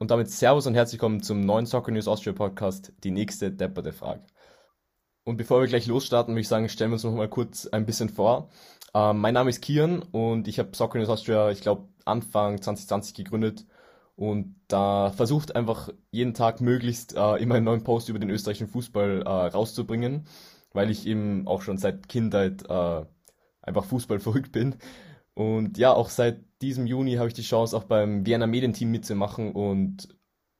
Und damit Servus und herzlich willkommen zum neuen Soccer News Austria Podcast, die nächste depperte Frage. Und bevor wir gleich losstarten, würde ich sagen, stellen wir uns noch mal kurz ein bisschen vor. Ähm, mein Name ist Kian und ich habe Soccer News Austria, ich glaube, Anfang 2020 gegründet und da versucht einfach jeden Tag möglichst äh, immer einen neuen Post über den österreichischen Fußball äh, rauszubringen, weil ich eben auch schon seit Kindheit äh, einfach Fußball verrückt bin. Und ja, auch seit diesem Juni habe ich die Chance, auch beim Vienna Medienteam mitzumachen und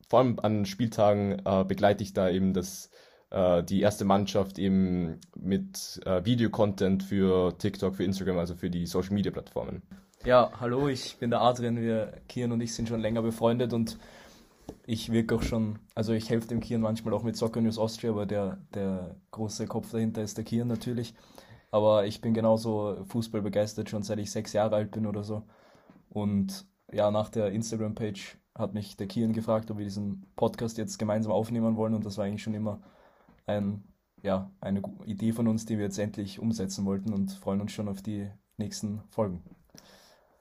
vor allem an Spieltagen äh, begleite ich da eben das, äh, die erste Mannschaft eben mit äh, Videocontent für TikTok, für Instagram, also für die Social Media Plattformen. Ja, hallo, ich bin der Adrian, wir, Kian und ich sind schon länger befreundet und ich wirke auch schon, also ich helfe dem Kian manchmal auch mit Soccer News Austria, aber der, der große Kopf dahinter ist der Kian natürlich. Aber ich bin genauso Fußball begeistert, schon seit ich sechs Jahre alt bin oder so. Und ja, nach der Instagram-Page hat mich der Kian gefragt, ob wir diesen Podcast jetzt gemeinsam aufnehmen wollen. Und das war eigentlich schon immer ein, ja, eine Idee von uns, die wir jetzt endlich umsetzen wollten und freuen uns schon auf die nächsten Folgen.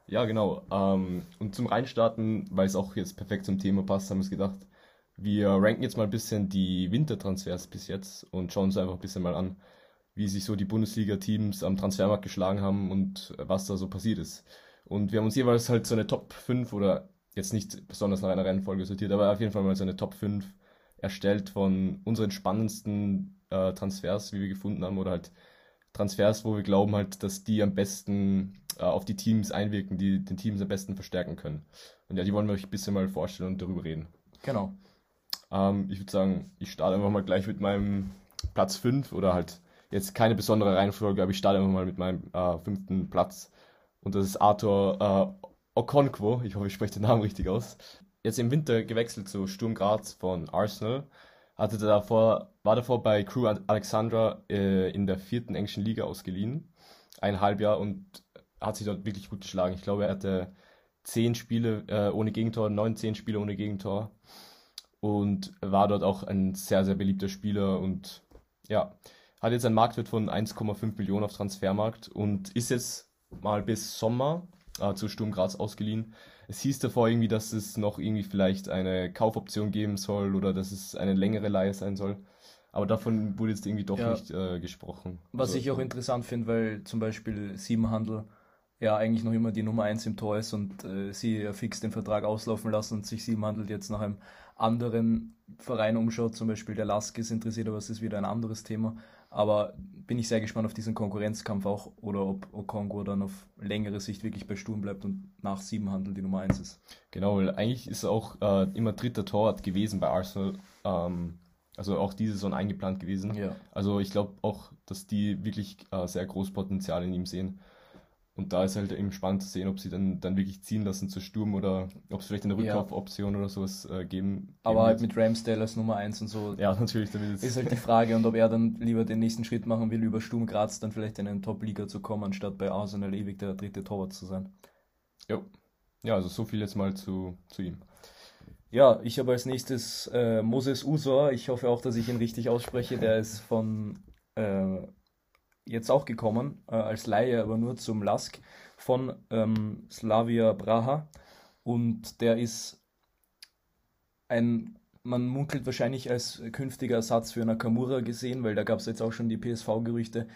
Ja, genau. Ähm, und zum Reinstarten, weil es auch jetzt perfekt zum Thema passt, haben wir uns gedacht, wir ranken jetzt mal ein bisschen die Wintertransfers bis jetzt und schauen uns einfach ein bisschen mal an, wie sich so die Bundesliga-Teams am Transfermarkt geschlagen haben und was da so passiert ist. Und wir haben uns jeweils halt so eine Top 5 oder jetzt nicht besonders nach einer Reihenfolge sortiert, aber auf jeden Fall mal so eine Top 5 erstellt von unseren spannendsten äh, Transfers, wie wir gefunden haben, oder halt Transfers, wo wir glauben halt, dass die am besten äh, auf die Teams einwirken, die den Teams am besten verstärken können. Und ja, die wollen wir euch ein bisschen mal vorstellen und darüber reden. Genau. Ähm, ich würde sagen, ich starte einfach mal gleich mit meinem Platz 5 oder halt jetzt keine besondere Reihenfolge, aber ich starte einfach mal mit meinem äh, fünften Platz. Und das ist Arthur äh, Okonkwo. Ich hoffe, ich spreche den Namen richtig aus. Jetzt im Winter gewechselt zu Sturm Graz von Arsenal. Hatte davor, war davor bei Crew Alexandra äh, in der vierten englischen Liga ausgeliehen. Ein Halbjahr und hat sich dort wirklich gut geschlagen. Ich glaube, er hatte zehn Spiele äh, ohne Gegentor, neun, zehn Spiele ohne Gegentor. Und war dort auch ein sehr, sehr beliebter Spieler und ja, hat jetzt einen Marktwert von 1,5 Millionen auf Transfermarkt und ist jetzt mal bis Sommer äh, zu Sturm Graz ausgeliehen. Es hieß davor irgendwie, dass es noch irgendwie vielleicht eine Kaufoption geben soll oder dass es eine längere Leihe sein soll. Aber davon wurde jetzt irgendwie doch ja. nicht äh, gesprochen. Was also, ich auch interessant finde, weil zum Beispiel Siebenhandel ja eigentlich noch immer die Nummer 1 im Tor ist und äh, sie fix den Vertrag auslaufen lassen und sich Siebenhandel jetzt nach einem anderen Verein umschaut, zum Beispiel der Lask ist interessiert, aber es ist wieder ein anderes Thema. Aber bin ich sehr gespannt auf diesen Konkurrenzkampf auch oder ob Okongo dann auf längere Sicht wirklich bei Sturm bleibt und nach Siebenhandel die Nummer 1 ist. Genau, weil eigentlich ist er auch äh, immer dritter Torwart gewesen bei Arsenal. Ähm, also auch diese Saison eingeplant gewesen. Ja. Also ich glaube auch, dass die wirklich äh, sehr großes Potenzial in ihm sehen. Und da ist halt eben spannend zu sehen, ob sie dann, dann wirklich ziehen lassen zu Sturm oder ob es vielleicht eine Rückkaufoption ja. oder sowas äh, geben. Aber halt mit Ramsdale als Nummer 1 und so. Ja, natürlich. Damit ist halt die Frage, und ob er dann lieber den nächsten Schritt machen will, über Sturm Graz dann vielleicht in eine Top-Liga zu kommen, anstatt bei Arsenal ewig der dritte Torwart zu sein. Jo. Ja, also so viel jetzt mal zu, zu ihm. Ja, ich habe als nächstes äh, Moses Usor. Ich hoffe auch, dass ich ihn richtig ausspreche. Der ist von äh, jetzt auch gekommen, äh, als Laie, aber nur zum Lask von ähm, Slavia Praha. Und der ist ein, man munkelt wahrscheinlich als künftiger Ersatz für Nakamura gesehen, weil da gab es jetzt auch schon die PSV-Gerüchte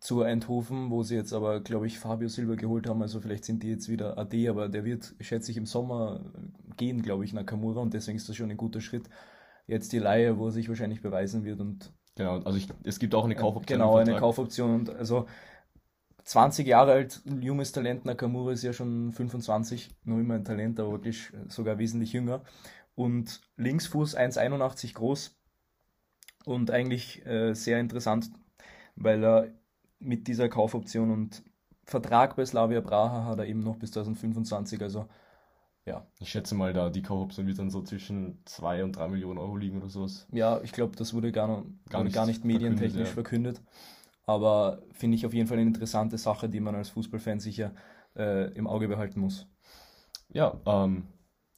zu Eindhoven, wo sie jetzt aber, glaube ich, Fabio Silva geholt haben. Also vielleicht sind die jetzt wieder AD, aber der wird, schätze ich, im Sommer gehen, glaube ich, Nakamura. Und deswegen ist das schon ein guter Schritt. Jetzt die Laie, wo er sich wahrscheinlich beweisen wird und Genau, also ich, es gibt auch eine Kaufoption. Genau, eine Kaufoption. Und also 20 Jahre alt, ein junges Talent. Nakamura ist ja schon 25, nur immer ein Talent, aber wirklich sogar wesentlich jünger. Und Linksfuß 1,81 groß und eigentlich äh, sehr interessant, weil er mit dieser Kaufoption und Vertrag bei Slavia Praha hat er eben noch bis 2025, also ja. Ich schätze mal, da die Kaufoption wird dann so zwischen 2 und 3 Millionen Euro liegen oder sowas. Ja, ich glaube, das wurde gar, noch, gar, nicht, gar nicht medientechnisch verkündet. Ja. verkündet. Aber finde ich auf jeden Fall eine interessante Sache, die man als Fußballfan sicher äh, im Auge behalten muss. Ja, ähm,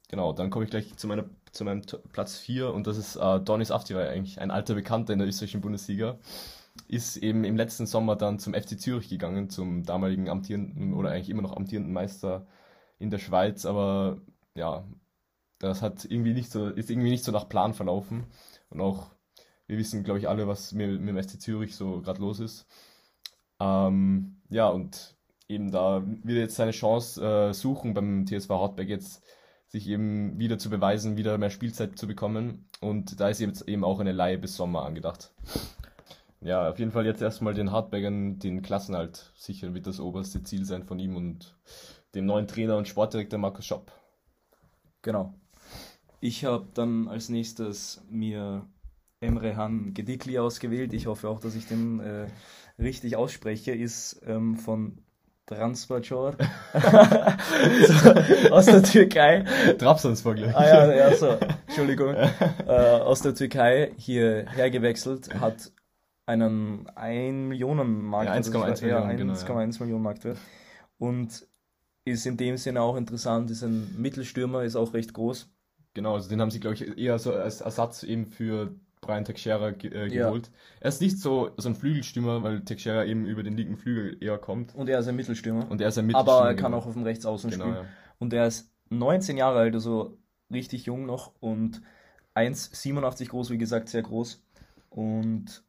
genau, dann komme ich gleich zu, meiner, zu meinem Platz 4 und das ist äh, Donis Aftiray, eigentlich ein alter Bekannter in der österreichischen Bundesliga. Ist eben im letzten Sommer dann zum FC Zürich gegangen, zum damaligen amtierenden oder eigentlich immer noch amtierenden Meister in der Schweiz, aber ja, das hat irgendwie nicht so, ist irgendwie nicht so nach Plan verlaufen. Und auch, wir wissen, glaube ich, alle, was mit, mit dem SC Zürich so gerade los ist. Ähm, ja, und eben da wird jetzt seine Chance äh, suchen beim TSV Hartberg jetzt sich eben wieder zu beweisen, wieder mehr Spielzeit zu bekommen. Und da ist jetzt eben auch eine Leihe bis Sommer angedacht. Ja, auf jeden Fall jetzt erstmal den Hartbergern den Klassenhalt sichern, wird das oberste Ziel sein von ihm und dem neuen Trainer und Sportdirektor Markus Schopp. Genau. Ich habe dann als nächstes mir Emre Han Gedikli ausgewählt. Ich hoffe auch, dass ich den äh, richtig ausspreche. Ist ähm, von Transpajor aus der Türkei. Trabzonspor, glaube ich. Ah ja, ja, so, Entschuldigung. äh, aus der Türkei hierher gewechselt, hat einen 1 Millionen Marktwert. Ja, 1,1 ja, Millionen, genau, 1,1 Millionen Marktwert. Und ist in dem Sinne auch interessant, ist ein Mittelstürmer, ist auch recht groß. Genau, also den haben sie, glaube ich, eher so als Ersatz eben für Brian Teixeira äh, Ja. geholt. Er ist nicht so, so ein Flügelstürmer, weil Teixeira eben über den linken Flügel eher kommt. Und er ist ein Mittelstürmer. Und er ist ein aber Mittelstürmer. er kann genau. auch auf dem Rechtsaußen Genau, spielen. ja. Und er ist 19 Jahre alt, also richtig jung noch und 1,87 groß, wie gesagt, sehr groß. Und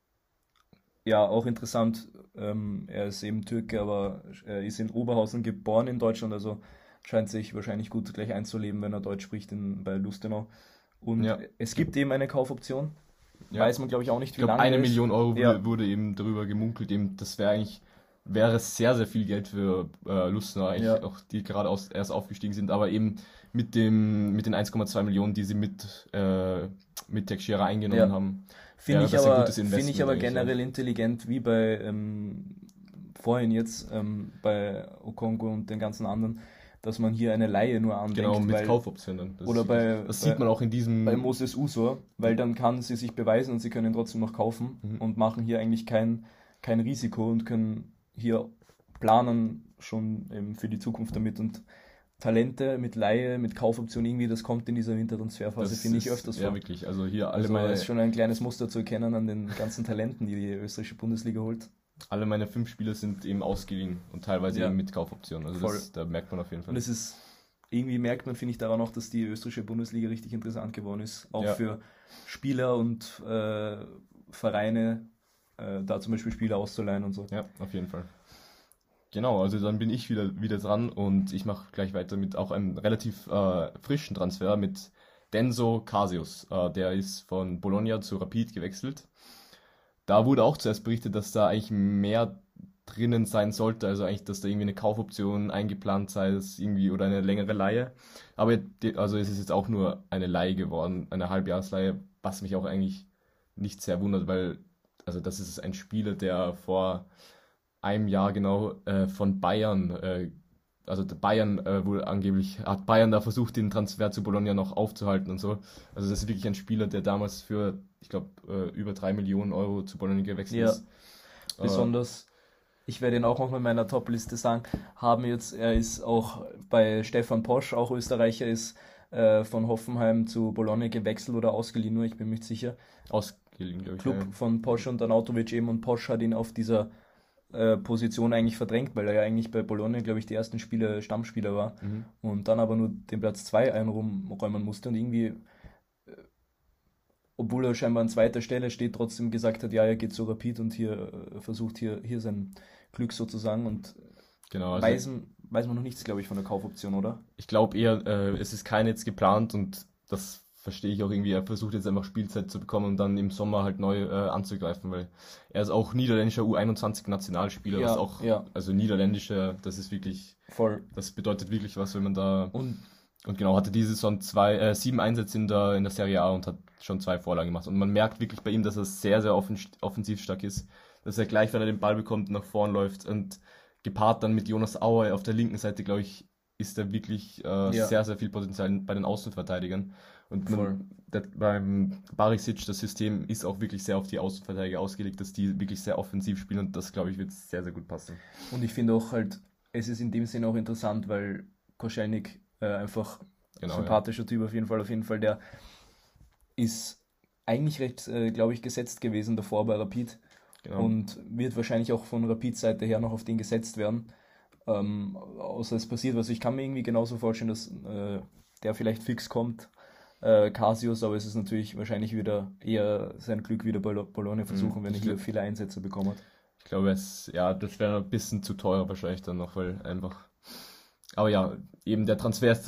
ja, auch interessant, ähm, er ist eben Türke, aber er ist in Oberhausen geboren in Deutschland, also scheint sich wahrscheinlich gut gleich einzuleben, wenn er Deutsch spricht in, bei Lustenau. Und Ja. es gibt eben eine Kaufoption. Ja. Weiß man, glaube ich, auch nicht, Ich wie glaube, lange eine Million Euro wurde, Ja. wurde eben darüber gemunkelt. Eben, das wäre eigentlich, wäre sehr, sehr viel Geld für äh, Lustenau, auch die gerade aus, erst aufgestiegen sind, aber eben mit dem, mit den 1,2 Millionen, die sie mit, äh, mit Teixeira eingenommen haben. Finde Ja, ich, aber, finde ich aber generell ja. intelligent, wie bei ähm, vorhin jetzt ähm, bei Okongo und den ganzen anderen, dass man hier eine Laie nur andenkt, Genau, mit weil, Kaufoptionen. Das, oder bei- das bei- sieht man auch in diesem. bei Moses Usor, weil dann kann sie sich beweisen und sie können trotzdem noch kaufen Mhm. und machen hier eigentlich kein, kein Risiko und können hier planen schon für die Zukunft damit und Talente mit Laie, mit Kaufoption irgendwie, das kommt in dieser Wintertransferphase, finde ich öfters Ja, vor. wirklich. Also hier alle Also meine, ist schon ein kleines Muster zu erkennen an den ganzen Talenten, die die österreichische Bundesliga holt. alle meine fünf Spieler sind eben ausgeliehen und teilweise Ja. eben mit Kaufoptionen. Also Voll. das, da merkt man auf jeden Fall. Und es ist, irgendwie merkt man, finde ich, daran auch, dass die österreichische Bundesliga richtig interessant geworden ist. Auch Ja. für Spieler und äh, Vereine, äh, da zum Beispiel Spieler auszuleihen und so. Ja, auf jeden Fall. Genau, also dann bin ich wieder, wieder dran und ich mache gleich weiter mit auch einem relativ äh, frischen Transfer mit Denso Casius. Äh, der ist von Bologna zu Rapid gewechselt. Da wurde auch zuerst berichtet, dass da eigentlich mehr drinnen sein sollte, also eigentlich, dass da irgendwie eine Kaufoption eingeplant sei, das irgendwie oder eine längere Leihe. Aber also es ist jetzt auch nur eine Leihe geworden, eine Halbjahresleihe, was mich auch eigentlich nicht sehr wundert, weil also das ist ein Spieler, der vor einem Jahr genau äh, von Bayern, äh, also der Bayern äh, wohl angeblich, hat Bayern da versucht, den Transfer zu Bologna noch aufzuhalten und so. Also das ist wirklich ein Spieler, der damals für, ich glaube, äh, über drei Millionen Euro zu Bologna gewechselt Ja. ist. Besonders, ich werde ihn auch noch in meiner Top-Liste sagen, haben jetzt, er ist auch bei Stefan Posch, auch Österreicher, ist äh, von Hoffenheim zu Bologna gewechselt oder ausgeliehen, nur ich bin mir nicht sicher. ausgeliehen, glaube ich. Club ja. von Posch und Anautovic eben und Posch hat ihn auf dieser äh, Position eigentlich verdrängt, weil er ja eigentlich bei Bologna, glaube ich, die ersten Spiele Stammspieler war Mhm. und dann aber nur den Platz 2 einräumen musste und irgendwie, äh, obwohl er scheinbar an zweiter Stelle steht, trotzdem gesagt hat, ja, er geht zu Rapid und hier äh, versucht hier, hier sein Glück sozusagen und Genau, also weiß, weiß man noch nichts, glaube ich, von der Kaufoption, oder? ich glaube eher, es ist kein jetzt geplant und das verstehe ich auch irgendwie. Er versucht jetzt einfach Spielzeit zu bekommen und dann im Sommer halt neu äh, anzugreifen, weil er ist auch niederländischer U21-Nationalspieler, Ja, was auch, ja. also niederländischer, das ist wirklich, Voll. das bedeutet wirklich was, wenn man da, Und und genau, hatte diese Saison zwei, äh, sieben Einsätze in der, in der Serie A und hat schon zwei Vorlagen gemacht. Und man merkt wirklich bei ihm, dass er sehr, sehr offen, offensiv stark ist, dass er gleich, wenn er den Ball bekommt, nach vorn läuft und gepaart dann mit Jonas Auer auf der linken Seite, glaube ich, ist da wirklich äh, Ja. sehr, sehr viel Potenzial bei den Außenverteidigern. Und man, der, beim Barisic, das System ist auch wirklich sehr auf die Außenverteidiger ausgelegt, dass die wirklich sehr offensiv spielen und das, glaube ich, wird sehr, sehr gut passen. Und ich finde auch halt, es ist in dem Sinne auch interessant, weil Koschelnik äh, einfach Genau, sympathischer Typ auf jeden Fall, auf jeden Fall, der ist eigentlich recht, äh, glaube ich, gesetzt gewesen davor bei Rapid Genau. und wird wahrscheinlich auch von Rapid-Seite her noch auf den gesetzt werden. Ähm, außer es passiert was. Ich kann mir irgendwie genauso vorstellen, dass äh, der vielleicht fix kommt äh, Casius, aber es ist natürlich wahrscheinlich wieder eher sein Glück wieder bei Bologna versuchen, wenn er hier viele Einsätze bekommen hat. Ich glaube, es, ja, das wäre ein bisschen zu teuer wahrscheinlich dann noch, weil einfach. Aber ja, eben der Transfer ist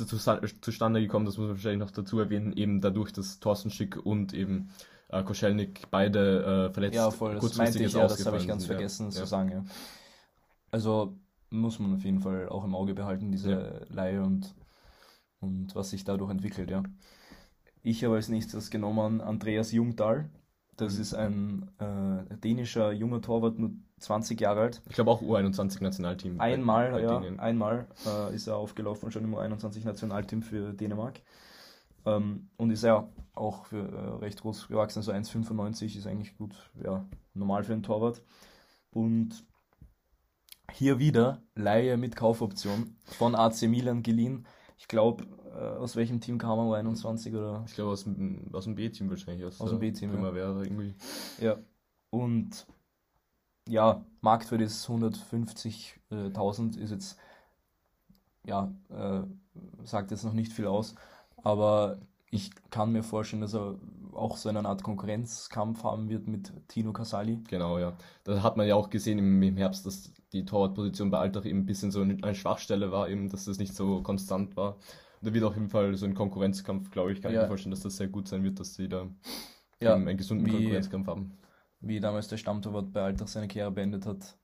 zustande gekommen, das muss man wahrscheinlich noch dazu erwähnen, eben dadurch, dass Thorsten Schick und eben äh, Koschelnik beide äh, verletzt Ja, voll, das meinte ich ja, das habe ich ganz sind, vergessen ja. zu sagen, ja. Also muss man auf jeden Fall auch im Auge behalten, diese ja. Leihe und, und was sich dadurch entwickelt, ja. Ich habe als nächstes genommen Andreas Jungdahl. Das mhm. ist ein äh, dänischer junger Torwart, nur 20 Jahre alt. Ich glaube auch U21-Nationalteam. Einmal, bei, bei ja, einmal äh, ist er aufgelaufen, schon im U21-Nationalteam für Dänemark. Ähm, und ist ja auch für, äh, recht groß gewachsen, so 1,95 ist eigentlich gut, ja, normal für einen Torwart. Und hier wieder Laie mit Kaufoption von AC Milan geliehen. Ich glaube, äh, aus welchem Team kam er? U21 oder? Ich glaube aus, aus dem B-Team wahrscheinlich. Aus, aus dem B-Team. Primavera ja. irgendwie. Ja. Und ja, Marktwert ist 150.000, ist jetzt, ja, äh, sagt jetzt noch nicht viel aus, aber ich kann mir vorstellen, dass er auch so eine Art Konkurrenzkampf haben wird mit Tino Casali. Genau, ja. Das hat man ja auch gesehen im, im Herbst, dass die Torwartposition bei Altach eben ein bisschen so eine Schwachstelle war, eben, dass das nicht so konstant war. da wird auf jeden Fall so ein Konkurrenzkampf, glaube ich, kann ja. ich mir vorstellen, dass das sehr gut sein wird, dass sie da ja, einen gesunden wie, Konkurrenzkampf haben. Wie damals der Stammtorwart bei Altach seine Karriere beendet hat,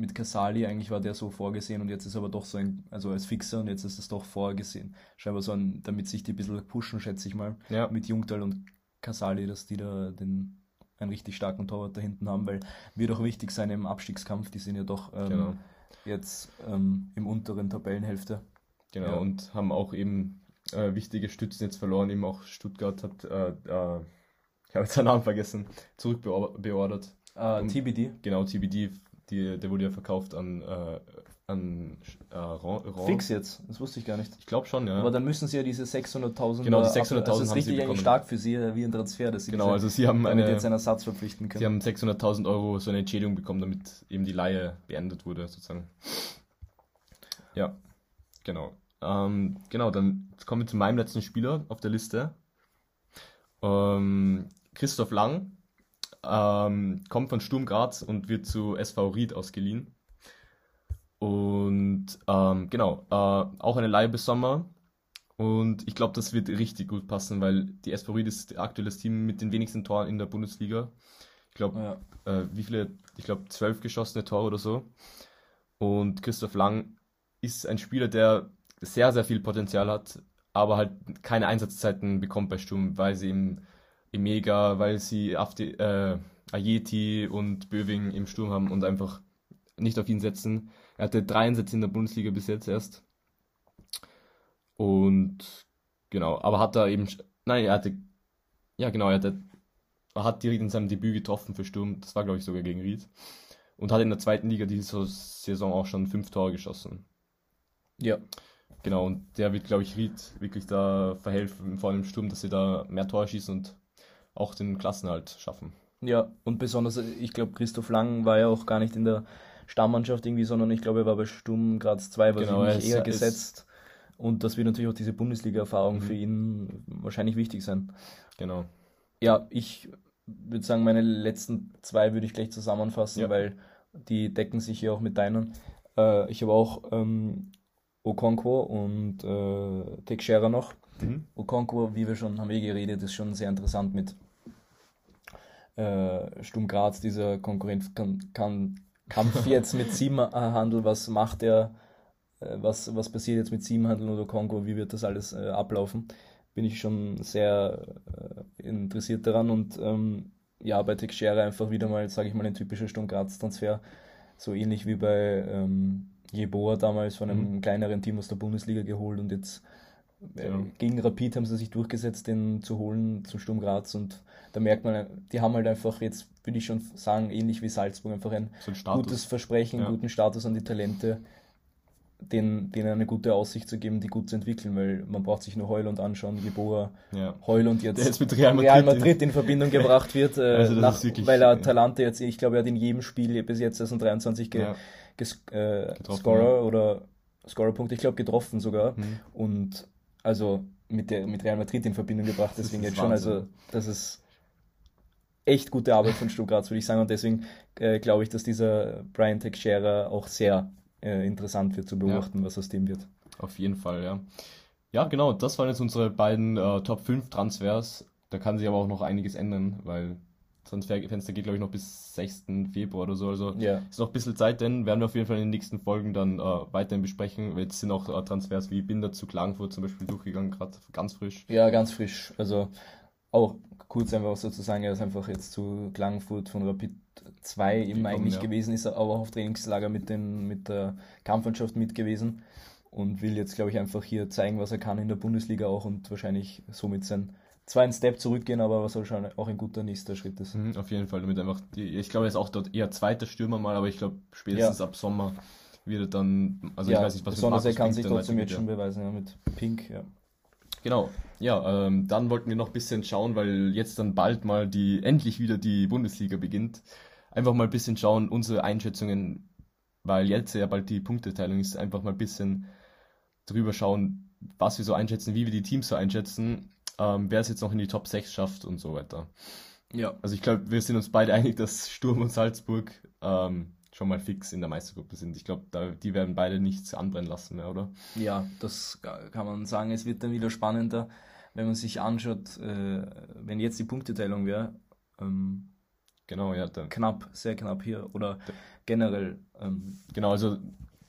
mit Casali, eigentlich war der so vorgesehen und jetzt ist aber doch so ein, also als Fixer und jetzt ist es doch vorgesehen. Scheinbar so ein, damit sich die ein bisschen pushen, schätze ich mal, ja. mit Jungtal und Casali, dass die da den einen richtig starken Torwart da hinten haben, weil wird auch wichtig sein im Abstiegskampf, die sind ja doch ähm, genau. jetzt ähm, im unteren Tabellenhälfte. Genau, ja. und haben auch eben äh, wichtige Stützen jetzt verloren, eben auch Stuttgart hat, äh, äh, ich habe jetzt seinen Namen vergessen, zurückbeordert. TBD. Genau, TBD, die, der wurde ja verkauft an äh, an äh, Ron, Fix jetzt, das wusste ich gar nicht. Ich glaube schon, ja. Aber dann müssen sie ja diese 600.000 Genau, die 600.000 also ist richtig eigentlich stark für sie, wie ein Transfer, dass sie genau, also sie haben eine, jetzt einen Ersatz verpflichten können. Sie haben 600.000 Euro so eine Entschädigung bekommen, damit eben die Laie beendet wurde, sozusagen. Ja, genau. Ähm, genau, dann kommen wir zu meinem letzten Spieler auf der Liste. Ähm, Christoph Lang ähm, kommt von Sturm Graz und wird zu SV Ried ausgeliehen. Und ähm, genau, äh, auch eine Leihe bis Sommer. Und ich glaube, das wird richtig gut passen, weil die Ried ist aktuell das Team mit den wenigsten Toren in der Bundesliga. Ich glaube, ja. äh, wie viele? Ich glaube, zwölf geschossene Tore oder so. Und Christoph Lang ist ein Spieler, der sehr, sehr viel Potenzial hat, aber halt keine Einsatzzeiten bekommt bei Sturm, weil sie im, im Mega, weil sie Afti, äh, Ayeti und Böving im Sturm haben und einfach nicht auf ihn setzen. Er hatte drei Einsätze in der Bundesliga bis jetzt erst. Und genau, aber hat er eben, nein, er hatte, ja genau, er, hatte, er hat direkt in seinem Debüt getroffen für Sturm, das war glaube ich sogar gegen Ried. Und hat in der zweiten Liga diese Saison auch schon fünf Tore geschossen. Ja. Genau, und der wird, glaube ich, Ried wirklich da verhelfen, vor allem Sturm, dass sie da mehr Tore schießen und auch den Klassenhalt schaffen. Ja, und besonders, ich glaube, Christoph Lang war ja auch gar nicht in der Stammmannschaft irgendwie, sondern ich glaube, er war bei Sturm Graz 2 genau, wahrscheinlich eher gesetzt. Und das wird natürlich auch diese Bundesliga-Erfahrung mhm. für ihn wahrscheinlich wichtig sein. Genau. Ja, ich würde sagen, meine letzten zwei würde ich gleich zusammenfassen, ja. weil die decken sich ja auch mit deinen. Äh, ich habe auch ähm, Okonkwo und äh, Teixeira noch. Mhm. Okonkwo, wie wir schon haben wir geredet, ist schon sehr interessant mit äh, Sturm Graz. Dieser Konkurrent kann, kann Kampf jetzt mit Siebenhandel, was macht er, äh, was, was passiert jetzt mit Siebenhandel oder Kongo, wie wird das alles äh, ablaufen, bin ich schon sehr äh, interessiert daran und ähm, ja, bei Texera einfach wieder mal, sage ich mal, ein typischer Sturm Transfer, so ähnlich wie bei ähm, Jeboa damals von einem mhm. kleineren Team aus der Bundesliga geholt und jetzt äh, ja. gegen Rapid haben sie sich durchgesetzt, den zu holen zum Sturm Graz und da merkt man, die haben halt einfach jetzt, würde ich schon sagen, ähnlich wie Salzburg, einfach ein, so ein gutes Versprechen, ja. guten Status an die Talente, denen, denen eine gute Aussicht zu geben, die gut zu entwickeln, weil man braucht sich nur Heuland anschauen, Geboa, ja. Heuland jetzt, jetzt mit Real Madrid, Real Madrid in Verbindung gebracht wird, äh, also nach, weil er Talente jetzt, ich glaube, er hat in jedem Spiel bis jetzt 2023 ge, ja. ges, äh, Scorer oder Scorerpunkt, ich glaube getroffen sogar mhm. und also mit, der, mit Real Madrid in Verbindung gebracht, deswegen jetzt schon. Also, das ist echt gute Arbeit von Stuttgart, würde ich sagen. Und deswegen äh, glaube ich, dass dieser Brian Teixeira auch sehr äh, interessant wird zu beobachten, ja. was aus dem wird. Auf jeden Fall, ja. Ja, genau, das waren jetzt unsere beiden äh, Top 5 Transfers. Da kann sich aber auch noch einiges ändern, weil Transferfenster geht, glaube ich, noch bis 6. Februar oder so. Also ja. ist noch ein bisschen Zeit, denn werden wir auf jeden Fall in den nächsten Folgen dann äh, weiterhin besprechen. Jetzt sind auch äh, Transfers wie Binder zu Klagenfurt zum Beispiel durchgegangen, gerade ganz frisch. Ja, ganz frisch. Also auch kurz einfach sozusagen, er ist einfach jetzt zu Klagenfurt von Rapid 2 eben eigentlich ja. gewesen, ist aber auch auf Trainingslager mit, den, mit der Kampfmannschaft mit gewesen und will jetzt, glaube ich, einfach hier zeigen, was er kann in der Bundesliga auch und wahrscheinlich somit sein zwar einen Step zurückgehen, aber was schon auch ein guter nächster Schritt ist. Mhm, auf jeden Fall, damit einfach, die, ich glaube, er ist auch dort eher zweiter Stürmer mal, aber ich glaube, spätestens ja. ab Sommer wird er dann, also ja, ich weiß nicht, was besonders er kann sich trotzdem jetzt schon beweisen, ja, mit Pink, ja. Genau, ja, ähm, dann wollten wir noch ein bisschen schauen, weil jetzt dann bald mal die, endlich wieder die Bundesliga beginnt. Einfach mal ein bisschen schauen, unsere Einschätzungen, weil jetzt ja bald die Punkteteilung ist, einfach mal ein bisschen drüber schauen, was wir so einschätzen, wie wir die Teams so einschätzen ähm, wer es jetzt noch in die Top 6 schafft und so weiter. Ja. Also ich glaube, wir sind uns beide einig, dass Sturm und Salzburg ähm, schon mal fix in der Meistergruppe sind. Ich glaube, die werden beide nichts anbrennen lassen mehr, oder? Ja, das kann man sagen. Es wird dann wieder spannender, wenn man sich anschaut, äh, wenn jetzt die Punkteteilung wäre. Ähm, genau, ja. Dann. Knapp, sehr knapp hier. Oder generell. Ähm, genau, also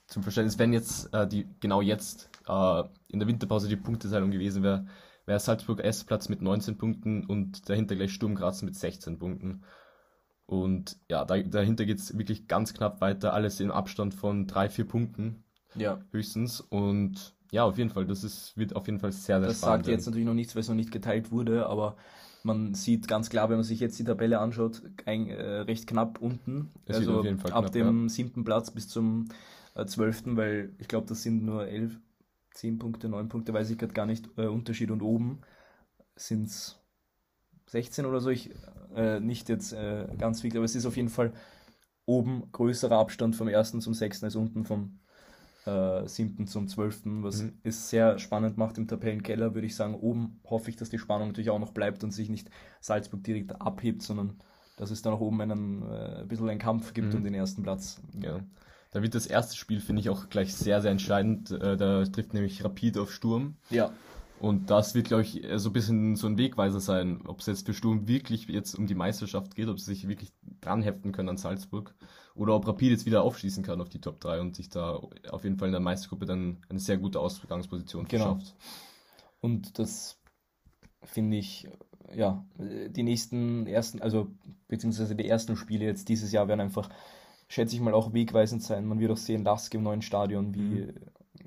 zum Verständnis, wenn jetzt äh, die genau jetzt äh, in der Winterpause die Punkteteilung gewesen wäre, wäre Salzburg erster Platz mit 19 Punkten und dahinter gleich Sturm Graz mit 16 Punkten. Und ja, da, dahinter geht es wirklich ganz knapp weiter, alles im Abstand von drei, vier Punkten. Ja. Höchstens. Und ja, auf jeden Fall, das ist, wird auf jeden Fall sehr, sehr das spannend. Das sagt jetzt natürlich noch nichts, weil es noch nicht geteilt wurde, aber man sieht ganz klar, wenn man sich jetzt die Tabelle anschaut, ein, äh, recht knapp unten. Es also ab knapp, dem ja. siebten Platz bis zum äh, zwölften, weil ich glaube, das sind nur elf, 10 Punkte, 9 Punkte, weiß ich gerade gar nicht, äh, Unterschied. Und oben sind es 16 oder so. Ich, äh, nicht jetzt äh, ganz viel, aber es ist auf jeden Fall oben größerer Abstand vom ersten zum sechsten als unten vom äh, siebten zum zwölften, was mhm. es sehr spannend macht im Tabellenkeller, würde ich sagen. Oben hoffe ich, dass die Spannung natürlich auch noch bleibt und sich nicht Salzburg direkt abhebt, sondern dass es da noch oben einen, äh, ein bisschen einen Kampf gibt mhm. um den ersten Platz. Ja. Da wird das erste Spiel, finde ich, auch gleich sehr, sehr entscheidend. Äh, da trifft nämlich Rapid auf Sturm. Ja. Und das wird, glaube ich, so ein bisschen so ein Wegweiser sein, ob es jetzt für Sturm wirklich jetzt um die Meisterschaft geht, ob sie sich wirklich dran heften können an Salzburg oder ob Rapid jetzt wieder aufschließen kann auf die Top 3 und sich da auf jeden Fall in der Meistergruppe dann eine sehr gute Ausgangsposition genau. verschafft. Und das finde ich, ja, die nächsten ersten, also beziehungsweise die ersten Spiele jetzt dieses Jahr werden einfach schätze ich mal, auch wegweisend sein. Man wird auch sehen, Lask im neuen Stadion, wie mhm.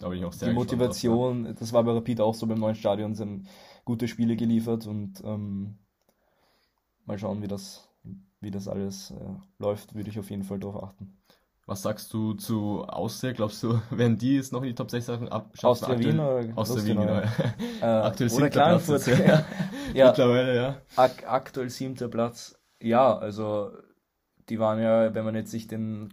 Die Motivation, drauf, das war bei Rapid auch so beim neuen Stadion, sind gute Spiele geliefert und ähm, mal schauen, wie das, wie das alles äh, läuft, würde ich auf jeden Fall darauf achten. Was sagst du zu Austria? Glaubst du, werden die es noch in die Top 6 Sachen abschaffen? Austria Wien oder Austria Wien, genau. äh, aktuell oder Klagenfurt. ja. ja. Mittlerweile, ja. Ak aktuell siebter Platz. Ja, also die waren ja, wenn man jetzt sich den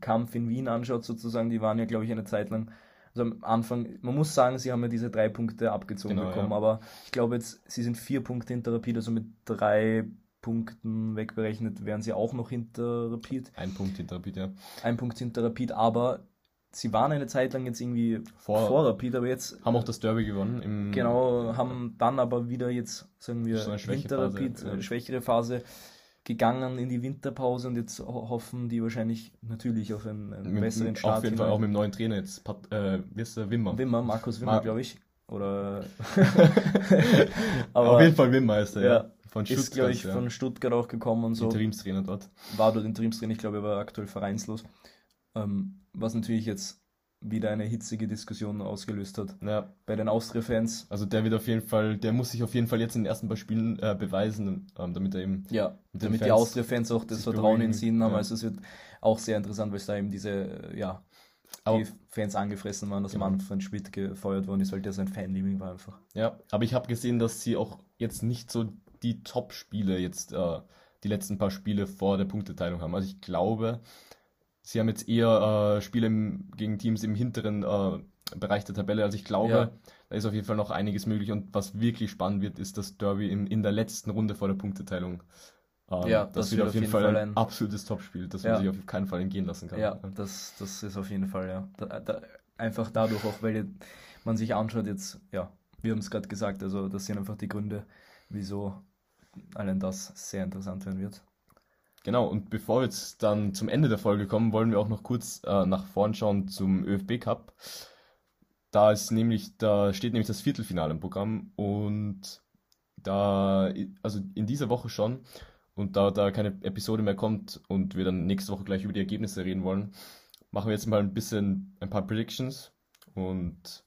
Kampf in Wien anschaut, sozusagen, die waren ja, glaube ich, eine Zeit lang, also am Anfang, man muss sagen, sie haben ja diese drei Punkte abgezogen genau, bekommen, ja. aber ich glaube jetzt, sie sind vier Punkte hinter Rapid, also mit drei Punkten wegberechnet wären sie auch noch hinter Rapid. Ein Punkt hinter Rapid, ja. Ein Punkt hinter Rapid, aber sie waren eine Zeit lang jetzt irgendwie vor, vor Rapid, aber jetzt. Haben auch das Derby gewonnen. genau, haben dann aber wieder jetzt, sagen wir, so hinter Rapid, ja. schwächere Phase gegangen in die Winterpause und jetzt hoffen die wahrscheinlich natürlich auf einen, einen mit, besseren Start. Auf jeden Fall auch mit dem neuen Trainer jetzt, äh, wie ist der Wimmer? Wimmer, Markus Wimmer, Mar glaube ich. Oder auf jeden Fall Wimmer ist er, ja. ja. Von Stuttgart, ist, glaube ich, ja. von Stuttgart auch gekommen und so. Interimstrainer dort. War dort Interimstrainer, ich glaube, er war aktuell vereinslos. Ähm, was natürlich jetzt wieder eine hitzige Diskussion ausgelöst hat ja. bei den Austria-Fans. Also der wird auf jeden Fall, der muss sich auf jeden Fall jetzt in den ersten paar Spielen äh, beweisen, ähm, damit er eben ja, damit die Austria-Fans auch das Vertrauen in ihn haben. Ja. Also es wird auch sehr interessant, weil es da eben diese äh, ja die Fans angefressen waren, dass genau. Manfred Schmidt gefeuert worden ist, weil der sein Fanliebling war einfach. Ja, aber ich habe gesehen, dass sie auch jetzt nicht so die Top-Spiele jetzt äh, die letzten paar Spiele vor der Punkteteilung haben. Also ich glaube, sie haben jetzt eher äh, Spiele im, gegen Teams im hinteren äh, Bereich der Tabelle. Also ich glaube, ja. da ist auf jeden Fall noch einiges möglich. Und was wirklich spannend wird, ist das Derby in, in der letzten Runde vor der Punkteteilung. Ähm, Ja, das, das wird auf jeden Fall ein, ein- absolutes Topspiel, das Ja. man sich auf keinen Fall entgehen lassen kann. Ja, das, das ist auf jeden Fall, ja. Da, da, einfach dadurch auch, weil man sich anschaut jetzt, ja, wir haben es gerade gesagt, also das sind einfach die Gründe, wieso allein das sehr interessant werden wird. Genau, und bevor wir jetzt dann zum Ende der Folge kommen, wollen wir auch noch kurz äh, nach vorn schauen zum ÖFB Cup. Da ist nämlich, da steht nämlich das Viertelfinale im Programm und da, also in dieser Woche schon, und da da keine Episode mehr kommt und wir dann nächste Woche gleich über die Ergebnisse reden wollen, machen wir jetzt mal ein bisschen ein paar Predictions und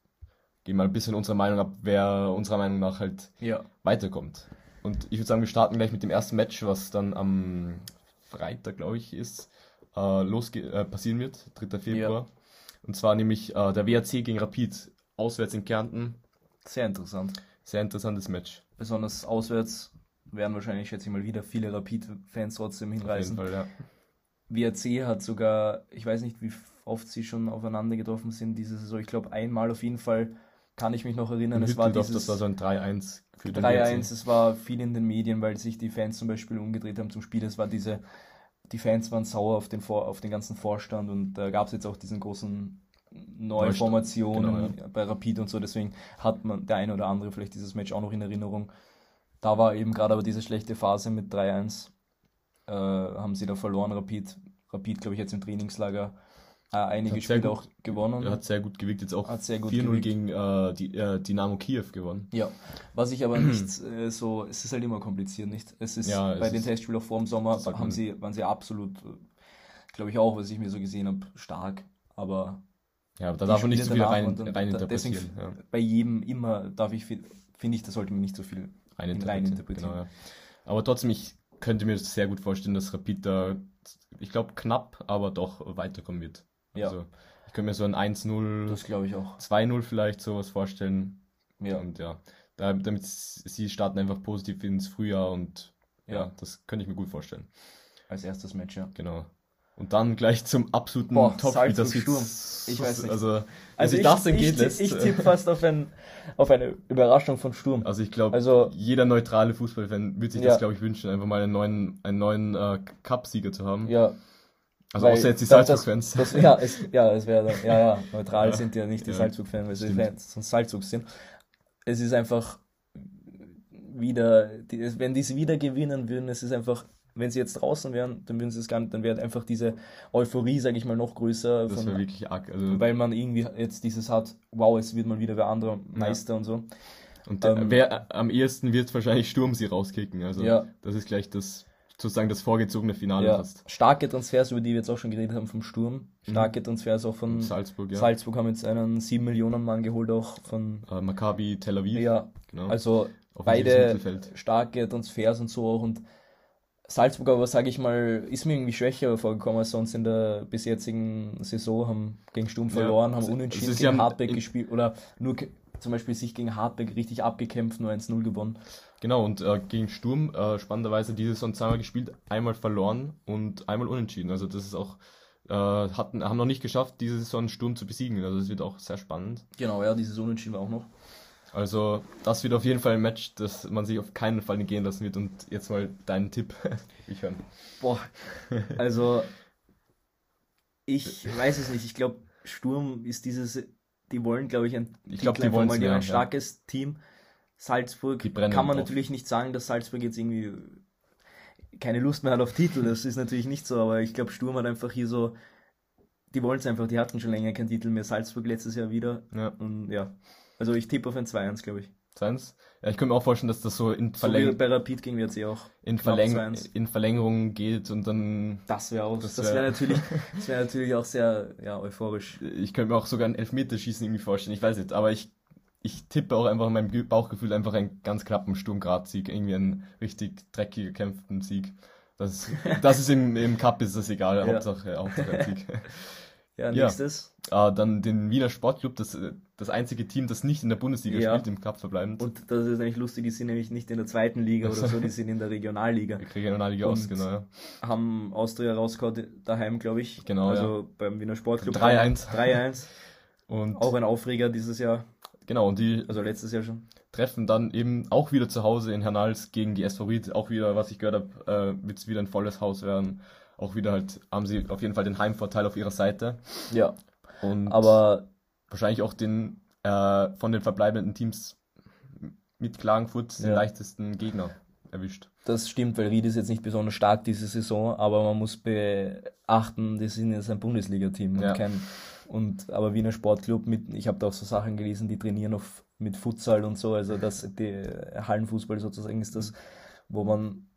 geben mal ein bisschen unsere Meinung ab, wer unserer Meinung nach halt Ja, weiterkommt. Und ich würde sagen, wir starten gleich mit dem ersten Match, was dann am Freitag, glaube ich, ist, äh, losge äh, passieren wird, 3. Februar. Und zwar nämlich äh, der WRC gegen Rapid, auswärts in Kärnten. sehr interessant. Sehr interessantes Match. Besonders auswärts werden wahrscheinlich, schätze ich mal, wieder viele Rapid-Fans trotzdem Auf jeden hinreisen. Fall, ja. WRC hat sogar, ich weiß nicht, wie oft sie schon aufeinander getroffen sind diese Saison. Ich glaube, einmal auf jeden Fall kann ich mich noch erinnern. In es war Hütteldorf, dieses das war so ein 3-1 für den 3-1, WRC. es war viel in den Medien, weil sich die Fans zum Beispiel umgedreht haben zum Spiel. Es war diese, die Fans waren sauer auf den, Vor auf den ganzen Vorstand und da gab es jetzt auch diesen großen Neuformationen Genau, bei Rapid und so. Deswegen hat man der eine oder andere vielleicht dieses Match auch noch in Erinnerung. Da war eben gerade aber diese schlechte Phase mit 3-1. Äh, haben sie da verloren, Rapid. Rapid, glaube ich, jetzt im Trainingslager äh, einige Hat Spiele gut- auch gewonnen. Er hat sehr gut gewirkt, jetzt auch Hat sehr gut 4-0 gewirkt. gegen äh, die, äh, Dynamo Kiew gewonnen. Ja, was ich aber nicht äh, so, es ist halt immer kompliziert, nicht? Es ist Ja, es bei den ist- Testspielen auch vor dem Sommer haben sie, waren sie absolut, glaube ich auch, was ich mir so gesehen habe, stark. Aber Ja, da Die darf man nicht so viel rein, dann- rein da- deswegen interpretieren. Ja. bei jedem immer darf ich, fi- finde ich, da sollte man nicht so viel. rein rein interpretieren. interpretieren. Genau, ja. Aber trotzdem, ich könnte mir sehr gut vorstellen, dass Rapid da, ich glaube, knapp, aber doch weiterkommen wird. Ja. Also, ich könnte mir so ein 1-0, Das glaube ich auch. 2-0 vielleicht sowas vorstellen. Ja, Und ja, da, damit sie starten einfach positiv ins Frühjahr und ja, Ja. das könnte ich mir gut vorstellen. als erstes Match, ja. Genau. Und dann gleich zum absoluten Boah, Topspiel. Das Salzburg wird Sturm. Ich weiß nicht. Also, Also ich, das ich, entgehen ich, lässt. ich tippe fast auf, ein, auf eine Überraschung von Sturm. Also ich glaube, Also- jeder neutrale Fußballfan würde sich Ja. das, glaube ich, wünschen, einfach mal einen neuen, einen neuen äh, Cup-Sieger zu haben. Ja, also weil außer jetzt die Salzburg-Fans. Ja, es, ja, es wäre, ja, ja, neutral Ja. sind ja nicht die Ja. Salzburg-Fans, weil sie. Fans von Salzburg sind. Es ist einfach wieder, die, wenn die sie wieder gewinnen würden, es ist einfach, wenn sie jetzt draußen wären, dann würden sie es gar nicht, dann wäre einfach diese Euphorie, sage ich mal, noch größer, Das wäre wirklich arg. Also, weil man irgendwie jetzt dieses hat, wow, es wird mal wieder wer anderer Meister und so. und ähm, wer am ehesten wird wahrscheinlich Sturm sie rauskicken. Also Ja. das ist gleich das sozusagen das vorgezogene Finale Ja, fast. starke Transfers, über die wir jetzt auch schon geredet haben, vom Sturm. Starke Transfers auch von Salzburg, ja. Salzburg haben jetzt einen 7 Millionen Mann geholt, auch von, äh, Maccabi Tel Aviv. ja, genau. also beide starke Transfers und so auch und Salzburg aber, sage ich mal, ist mir irgendwie schwächer vorgekommen als sonst in der bis jetzigen Saison, haben gegen Sturm Ja, verloren, haben es- unentschieden ist gegen ja in- gespielt oder nur zum Beispiel sich gegen Hartberg richtig abgekämpft, nur 1-0 gewonnen. Genau, und äh, gegen Sturm äh, spannenderweise diese Saison zweimal gespielt, einmal verloren und einmal unentschieden. Also das ist auch, äh, hatten, haben noch nicht geschafft, diese Saison Sturm zu besiegen. Also das wird auch sehr spannend. Genau, ja, dieses Unentschieden war auch noch. Also das wird auf jeden Fall ein Match, das man sich auf keinen Fall entgehen lassen wird. Und jetzt mal deinen Tipp. ich höre. Boah, also ich weiß es nicht. Ich glaube, Sturm ist dieses, die wollen, glaube ich, ein, Ich glaub, die wollen's mal, ein ja. starkes Team. Salzburg kann man drauf. natürlich nicht sagen, dass Salzburg jetzt irgendwie keine Lust mehr hat auf Titel. Das ist natürlich nicht so, aber ich glaube, Sturm hat einfach hier so, die wollen es einfach. Die hatten schon länger keinen Titel mehr. Salzburg letztes Jahr wieder. Ja, Und ja, also ich tippe auf ein 2-1, glaube ich. Seins. Ja, ich könnte mir auch vorstellen, dass das so in, So wie Verläng bei Rapid gegen WRC auch. in, Verläng 2-1. in Verlängerung geht und dann. Das wäre auch, Das das, wär- wäre natürlich, das wäre natürlich auch sehr, ja, euphorisch. Ich könnte mir auch sogar ein Elfmeterschießen irgendwie vorstellen. Ich weiß nicht, aber ich, ich tippe auch einfach in meinem Ge- Bauchgefühl einfach einen ganz knappen Sturm Graz-Sieg. Irgendwie einen richtig dreckig gekämpften Sieg. Das ist, das ist im, im Cup ist das egal. Ja. Hauptsache, Hauptsache ein Sieg. Ja, Ja. nächstes. Äh, dann den Wiener Sportclub, das, das einzige Team, das nicht in der Bundesliga Ja. spielt, im Cup verbleibend. Und das ist eigentlich lustig, die sind nämlich nicht in der zweiten Liga oder so, die sind in der Regionalliga. Regionalliga Ost, genau. Ja. Haben Austria rausgehauen daheim, glaube ich. Genau, Also beim Wiener Sportclub. 3-1. 3-1. Und Auch ein Aufreger dieses Jahr. Genau, und die Also letztes Jahr schon. treffen dann eben auch wieder zu Hause in Hernals gegen die SV Ried. Auch wieder, was ich gehört habe, äh, wird es wieder ein volles Haus werden. Auch wieder halt haben sie auf jeden Fall den Heimvorteil auf ihrer Seite. Ja. Und Aber wahrscheinlich auch den äh, von den verbleibenden Teams mit Klagenfurt den Ja. leichtesten Gegner erwischt. das stimmt, weil Ried ist jetzt nicht besonders stark diese Saison, aber man muss beachten, die sind jetzt ein Bundesliga-Team und Ja. kein und aber Wiener Sportclub mit, ich habe da auch so Sachen gelesen, die trainieren auf mit Futsal und so, also das die Hallenfußball sozusagen ist das, wo man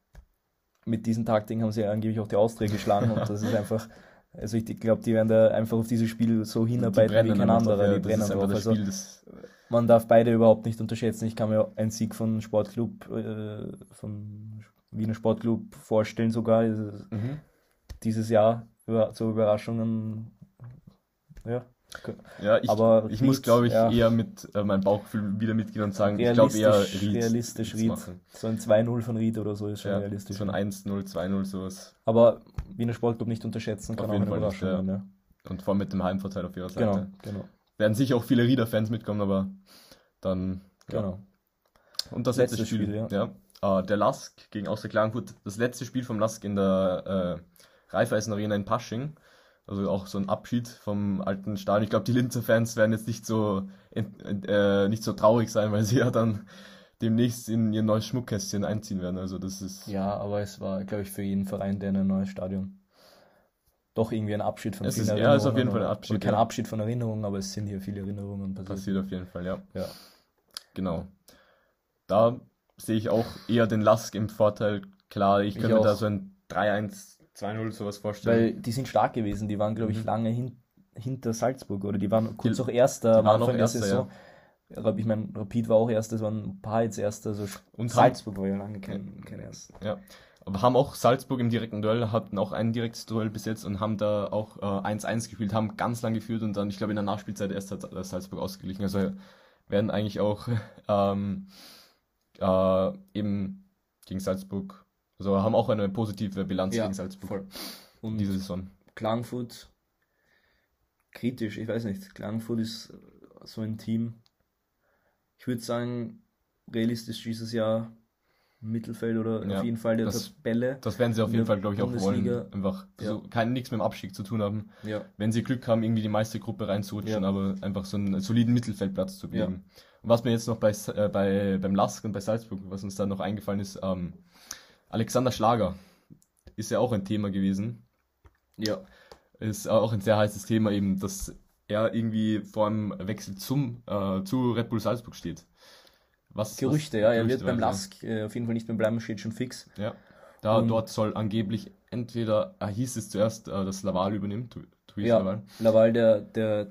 mit diesen Taktiken haben sie angeblich auch die Austria geschlagen und das ist einfach also ich glaube, die werden da einfach auf dieses Spiel so hinarbeiten wie kein anderer. ja, Die brennen drauf. Also Spiel, man darf beide überhaupt nicht unterschätzen. Ich kann mir einen Sieg von Sportclub, äh, von Wiener Sportclub vorstellen sogar. Also Mhm. Dieses Jahr über, zur Überraschungen. Ja, Ja, ich, Aber ich muss, Ried, glaube ich, ja. eher mit äh, meinem Bauchgefühl wieder mitgehen und sagen, ich glaube eher Ried. realistisch Ried. So ein 2-0 von Ried oder so ist schon Ja, realistisch. schon 1-0, 2-0, sowas. Aber Wiener Sportclub nicht unterschätzen, kann Auf auch jeden eine Fall nicht, Überraschung ja. sein. Und vor allem mit dem Heimvorteil auf ihrer Ja. Seite. Genau, genau, Werden sicher auch viele Rieder-Fans mitkommen, aber dann. Ja. genau. Und das letzte Letztes Spiel, Spiel, ja. Äh, der Lask gegen Austria Klagenfurt. Das letzte Spiel vom Lask in der äh, Raiffeisen Arena in Pasching. Also auch so ein Abschied vom alten Stadion. Ich glaube, die Linzer Fans werden jetzt nicht so, äh, nicht so traurig sein, weil sie ja dann demnächst in ihr neues Schmuckkästchen einziehen werden. Also das ist. Ja, aber es war, glaube ich, für jeden Verein, der ein neues Stadion. Doch irgendwie ein Abschied von Es vielen ist- ja, es ist auf Erinnerungen jeden Fall ein Abschied, Oder kein ja. Abschied von Erinnerungen, aber es sind hier viele Erinnerungen passiert. Passiert auf jeden Fall, ja. Ja. Genau. Da sehe ich auch eher den Lask im Vorteil. Klar, ich Ich könnte mir da auch. so ein 3-1, 2-0 sowas vorstellen. Weil die sind stark gewesen, die waren, glaube ich, Mhm. lange hin, hinter Salzburg oder die waren kurz Die- auch Erster am Anfang der Saison. Ja. Ich meine, Rapid war auch Erster, es waren ein paar jetzt Erster. Also Und Salzburg war ja lange kein, kein Erster. Ja. Aber haben auch Salzburg im direkten Duell, hatten auch ein direktes Duell bis jetzt und haben da auch äh, 1-1 gespielt, haben ganz lang geführt und dann, ich glaube, in der Nachspielzeit erst hat äh, Salzburg ausgeglichen. Also werden eigentlich auch ähm, äh, eben gegen Salzburg, also haben auch eine positive Bilanz Ja, gegen Salzburg voll. Und diese Saison. Klagenfurt, kritisch, ich weiß nicht. Klagenfurt ist so ein Team. Ich würde sagen, realistisch dieses Jahr Mittelfeld oder Ja, auf jeden Fall der das- Tabelle. Das werden sie auf jeden Fall, glaube ich, auch Bundesliga. wollen. Einfach Ja. so, kein, nichts mit dem Abstieg zu tun haben. Ja. wenn sie Glück haben, irgendwie die meiste Gruppe reinzurutschen, Ja. aber einfach so einen soliden Mittelfeldplatz zu geben. Und was mir jetzt noch bei, äh, bei beim Lask und bei Salzburg, was uns da noch eingefallen ist, ähm, Alexander Schlager ist ja auch ein Thema gewesen. Ja. Ist auch ein sehr heißes Thema eben, dass er irgendwie vor einem Wechsel zum äh, zu Red Bull Salzburg steht. Was, Gerüchte, was- ja. Er wird Gerüchte, beim. Lask äh, auf jeden Fall nicht mehr bleiben, steht schon fix. Ja. Da, Und- dort soll angeblich entweder, äh, hieß es zuerst, äh, dass Laval übernimmt, Tobias Ja, Laval. Laval, der, der,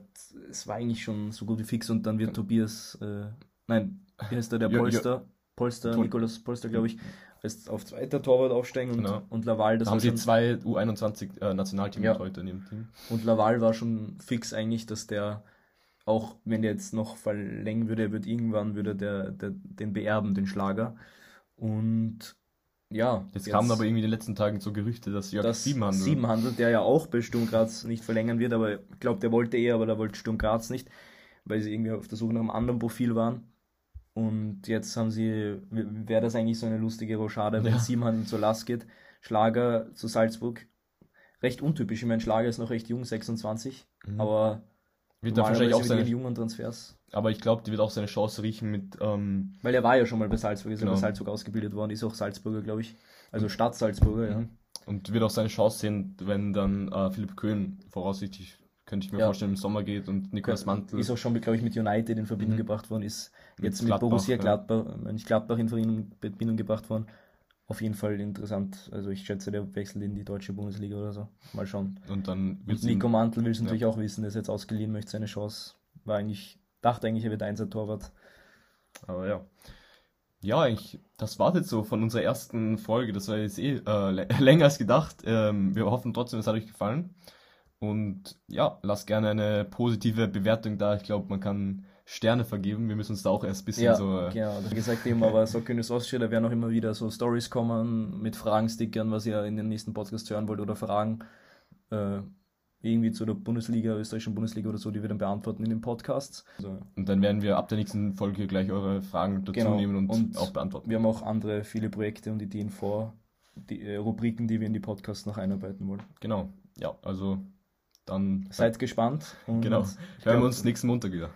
es war eigentlich schon so gut wie fix und dann wird Tobias, äh, nein, wie heißt der, der. Polster, Polster, Pol- Nikolaus Polster, glaube ich, als auf zweiter Torwart aufsteigen und, Genau. und Laval, das Da haben sie zwei U21 äh, Nationalteam Ja. heute in dem Team. und Laval war schon fix eigentlich, dass der, auch wenn der jetzt noch verlängern würde, er wird irgendwann, würde der, der den beerben, den Schlager. Und ja, Jetzt, kamen aber irgendwie in den letzten Tagen so Gerüchte, dass Jörg dass Siebenhandel. Siebenhandel, der ja auch bei Sturm Graz nicht verlängern wird, aber ich glaube, der wollte eh, aber da wollte Sturm Graz nicht, weil sie irgendwie auf der Suche nach einem anderen Profil waren. Und jetzt haben sie, wäre das eigentlich so eine lustige Rochade, wenn Ja. Siebenhandel zur Last geht. Schlager zu Salzburg. Recht untypisch. Ich meine, Schlager ist noch recht jung, 26, Mhm. aber wird wahrscheinlich auch seine, jungen Transfers. aber ich glaube, die wird auch seine Chance riechen mit, ähm, Weil er war ja schon mal bei Salzburg, ist ja Genau. bei Salzburg ausgebildet worden, ist auch Salzburger, glaube ich. Also Stadt Salzburger, ja. Mhm. und wird auch seine Chance sehen, wenn dann äh, Philipp Köhn voraussichtlich, könnte ich mir Ja. vorstellen, im Sommer geht und Niklas Mantel. Ist auch schon, glaube ich, mit United in Verbindung Mhm. gebracht worden, ist Mit jetzt mit Gladbach, Borussia ja. Gladbach, nicht Gladbach in Verbindung, gebracht worden. Auf jeden Fall interessant. Also ich schätze, der wechselt in die deutsche Bundesliga oder so. Mal schauen. und dann Und Nico Mantel will es Ja. natürlich auch wissen, der ist jetzt ausgeliehen, möchte seine Chance. War eigentlich, dachte eigentlich, er wird Einser Torwart. Aber ja. Ja, eigentlich, das war jetzt so von unserer ersten Folge. Das war jetzt eh äh, lä- länger als gedacht. Ähm, wir hoffen trotzdem, es hat euch gefallen. Und ja, lasst gerne eine positive Bewertung da. Ich glaube, man kann Sterne vergeben. Wir müssen uns da auch erst ein bisschen ja, so. Ja, genau, also wie gesagt eben, aber so können es ausschauen. Da werden auch immer wieder so Stories kommen mit Fragenstickern, was ihr in den nächsten Podcasts hören wollt oder Fragen äh, irgendwie zu der Bundesliga, österreichischen Bundesliga oder so, die wir dann beantworten in den Podcasts. Also, und dann werden wir ab der nächsten Folge gleich eure Fragen dazu genau, nehmen und, und, auch beantworten. Wir haben auch andere viele Projekte und Ideen vor, die äh, Rubriken, die wir in die Podcasts noch einarbeiten wollen. Genau, ja, also dann seid gespannt. genau. Hören wir uns genau. nächsten Montag wieder.